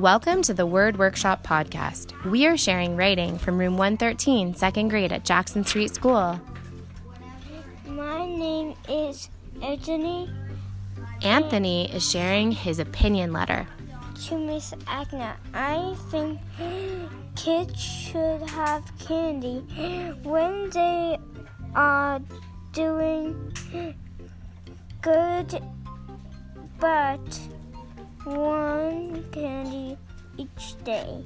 Welcome to the Word Workshop podcast. We are sharing writing from room 113, second grade at Jackson Street School. My name is Anthony Anthony is sharing his opinion letter. to Miss Agna. I think kids should have candy when they are doing good, but one day.